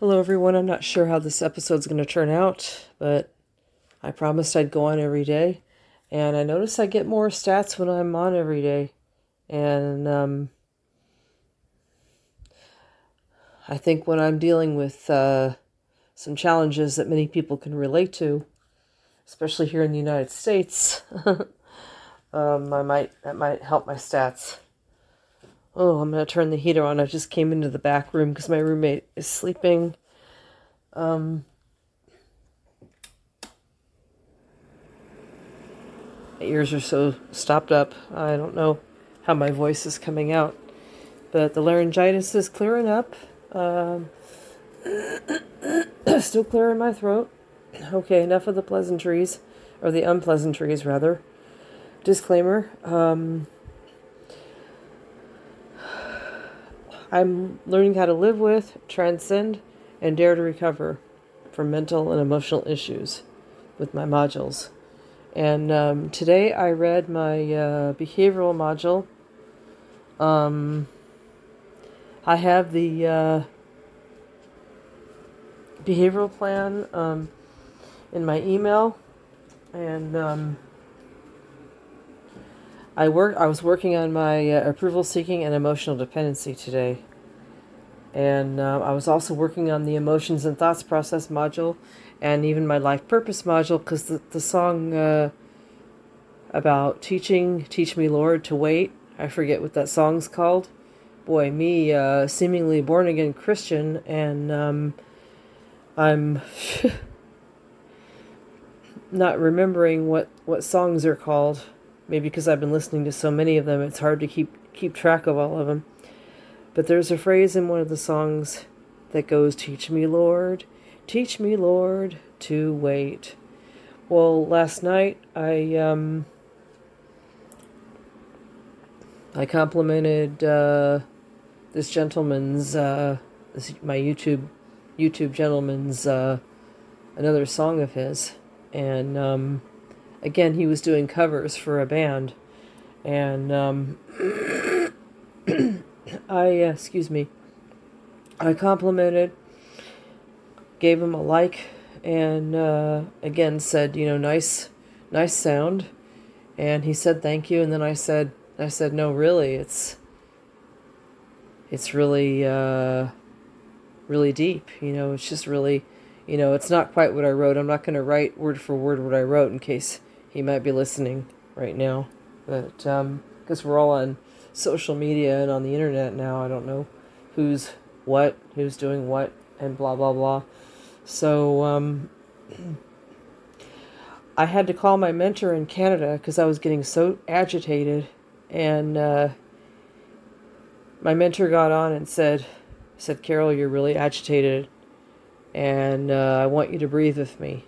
Hello, everyone. I'm not sure how this episode's going to turn out, but I promised I'd go on every day. And I notice I get more stats when I'm on every day. And um, I think when I'm dealing with uh, some challenges that many people can relate to, especially here in the United States, um, I might that might help my stats. Oh, I'm going to turn the heater on. I just came into the back room because my roommate is sleeping. Um, my ears are so stopped up. I don't know how my voice is coming out. But the laryngitis is clearing up. Um, still clear in my throat. Okay, enough of the pleasantries, or the unpleasantries, rather. Disclaimer. Um, I'm learning how to live with, transcend, and dare to recover from mental and emotional issues with my modules. And um, today I read my uh, behavioral module. Um, I have the uh, behavioral plan um, in my email, and um, I work. I was working on my uh, approval seeking and emotional dependency today, and uh, I was also working on the emotions and thoughts process module, and even my life purpose module because the the song uh, about teaching, teach me Lord to wait. I forget what that song's called. Boy, me, uh, seemingly born again Christian, and um, I'm not remembering what what songs are called maybe because I've been listening to so many of them, it's hard to keep keep track of all of them. But there's a phrase in one of the songs that goes, "Teach me, Lord, teach me, Lord, to wait." Well, last night I um I complimented uh, this gentleman's uh, this, my YouTube YouTube gentleman's uh, another song of his, and um, again, he was doing covers for a band, and um, I, uh, excuse me, I complimented, gave him a like, and uh, again said, you know, nice, nice sound, and he said thank you, and then I said, I said, no, really, it's, it's really, uh, really deep, you know, it's just really, you know, it's not quite what I wrote. I'm not going to write word for word what I wrote in case he might be listening right now. But because um, we're all on social media and on the internet now, I don't know who's what, who's doing what, and blah blah blah. So um, I had to call my mentor in Canada because I was getting so agitated, and uh, my mentor got on and said, "said Carol, you're really agitated, and uh, I want you to breathe with me."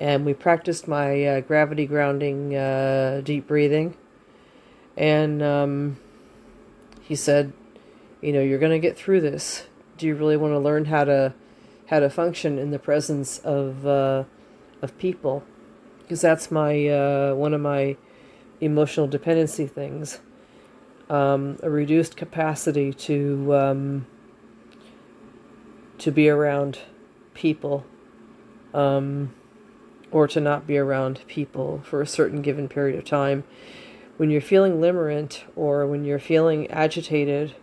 and we practiced my uh, gravity grounding uh, deep breathing and um, he said you know you're going to get through this. Do you really want to learn how to how to function in the presence of uh, of people? Because that's my uh, one of my emotional dependency things. Um, a reduced capacity to um, to be around people um, or to not be around people for a certain given period of time. When you're feeling limerent or when you're feeling agitated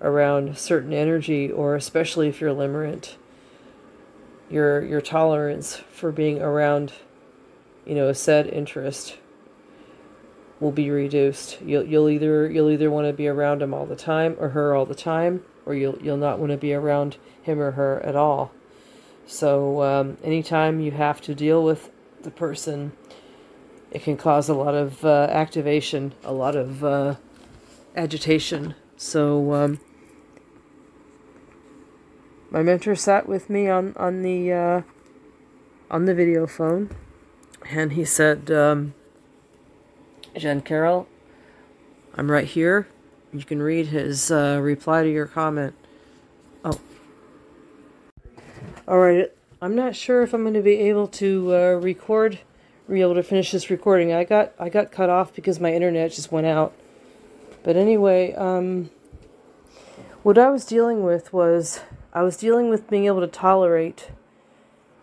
around certain energy, or especially if you're limerent, your your tolerance for being around, you know, a said interest will be reduced. You'll you'll either you'll either want to be around him all the time or her all the time, or you'll you'll not want to be around him or her at all. So, um, anytime you have to deal with the person, it can cause a lot of uh, activation, a lot of uh, agitation. So, um, my mentor sat with me on on the uh, on the video phone, and he said, um, "Jen Carol, I'm right here. You can read his uh, reply to your comment." Oh. All right, I'm not sure if I'm going to be able to uh, record, be able to finish this recording. I got I got cut off because my internet just went out. But anyway, um, what I was dealing with was I was dealing with being able to tolerate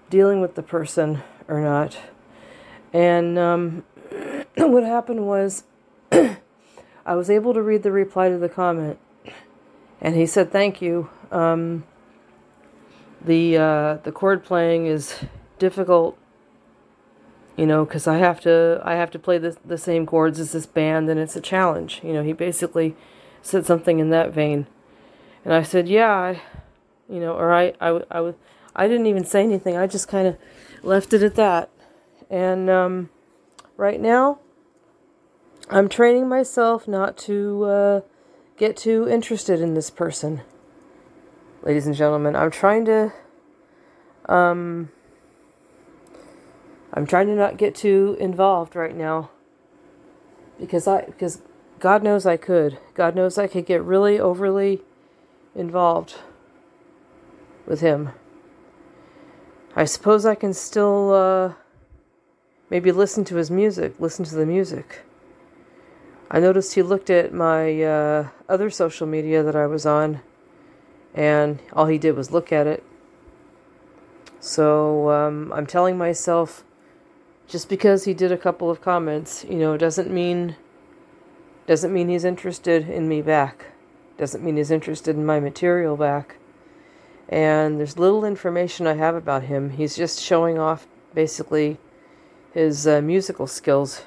dealing with the person or not. And um, what happened was I was able to read the reply to the comment, and he said, "Thank you." Um, the uh, the chord playing is difficult, you know, because I have to I have to play the the same chords as this band, and it's a challenge. You know, he basically said something in that vein, and I said, "Yeah, I, you know," or I I I, I didn't even say anything. I just kind of left it at that, and um, right now. I'm training myself not to uh, get too interested in this person ladies and gentlemen. I'm trying to um I'm trying to not get too involved right now because I because God knows I could. God knows I could get really overly involved with him. I suppose I can still uh maybe listen to his music, listen to the music. I noticed he looked at my uh, other social media that I was on and all he did was look at it. So um, I'm telling myself, just because he did a couple of comments, you know, doesn't mean doesn't mean he's interested in me back. Doesn't mean he's interested in my material back. And there's little information I have about him. He's just showing off basically his uh, musical skills.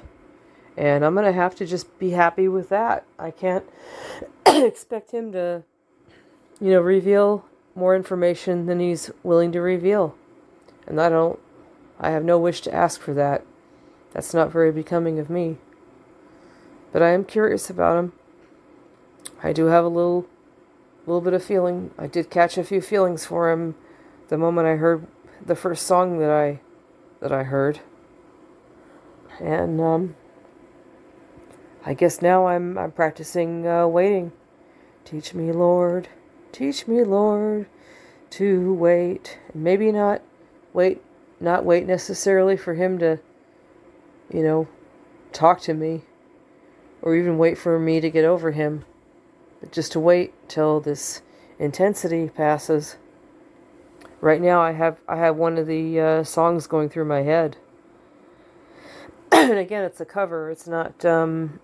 And I'm going to have to just be happy with that. I can't expect him to you know, reveal more information than he's willing to reveal. And I don't, I have no wish to ask for that. That's not very becoming of me. But I am curious about him. I do have a little, little bit of feeling. I did catch a few feelings for him the moment I heard the first song that I, that I heard. And um, I guess now I'm I'm practicing uh, waiting. Teach me, Lord. Teach me, Lord, to wait. Maybe not wait, not wait necessarily for Him to, you know, talk to me or even wait for me to get over Him, but just to wait till this intensity passes. Right now, I have I have one of the uh, songs going through my head, and again, it's a cover. It's not um,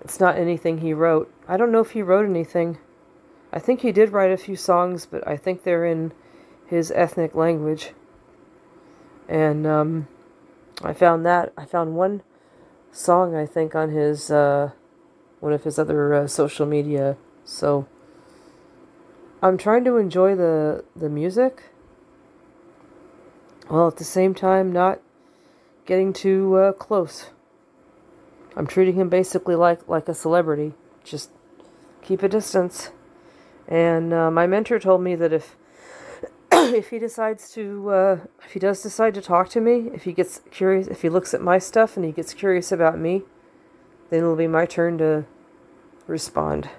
it's not anything he wrote. I don't know if he wrote anything. I think he did write a few songs, but I think they're in his ethnic language. And um, I found that I found one song I think on his uh, one of his other uh, social media. So I'm trying to enjoy the the music, while at the same time not getting too uh, close. I'm treating him basically like like a celebrity. Just keep a distance. And uh, my mentor told me that if if he decides to, uh, if he does decide to talk to me, if he gets curious, if he looks at my stuff and he gets curious about me, then it'll be my turn to respond.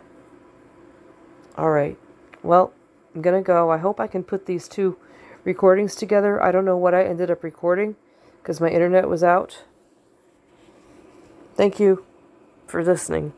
All right. Well, I'm going to go. I hope I can put these two recordings together. I don't know what I ended up recording because my internet was out. Thank you for listening.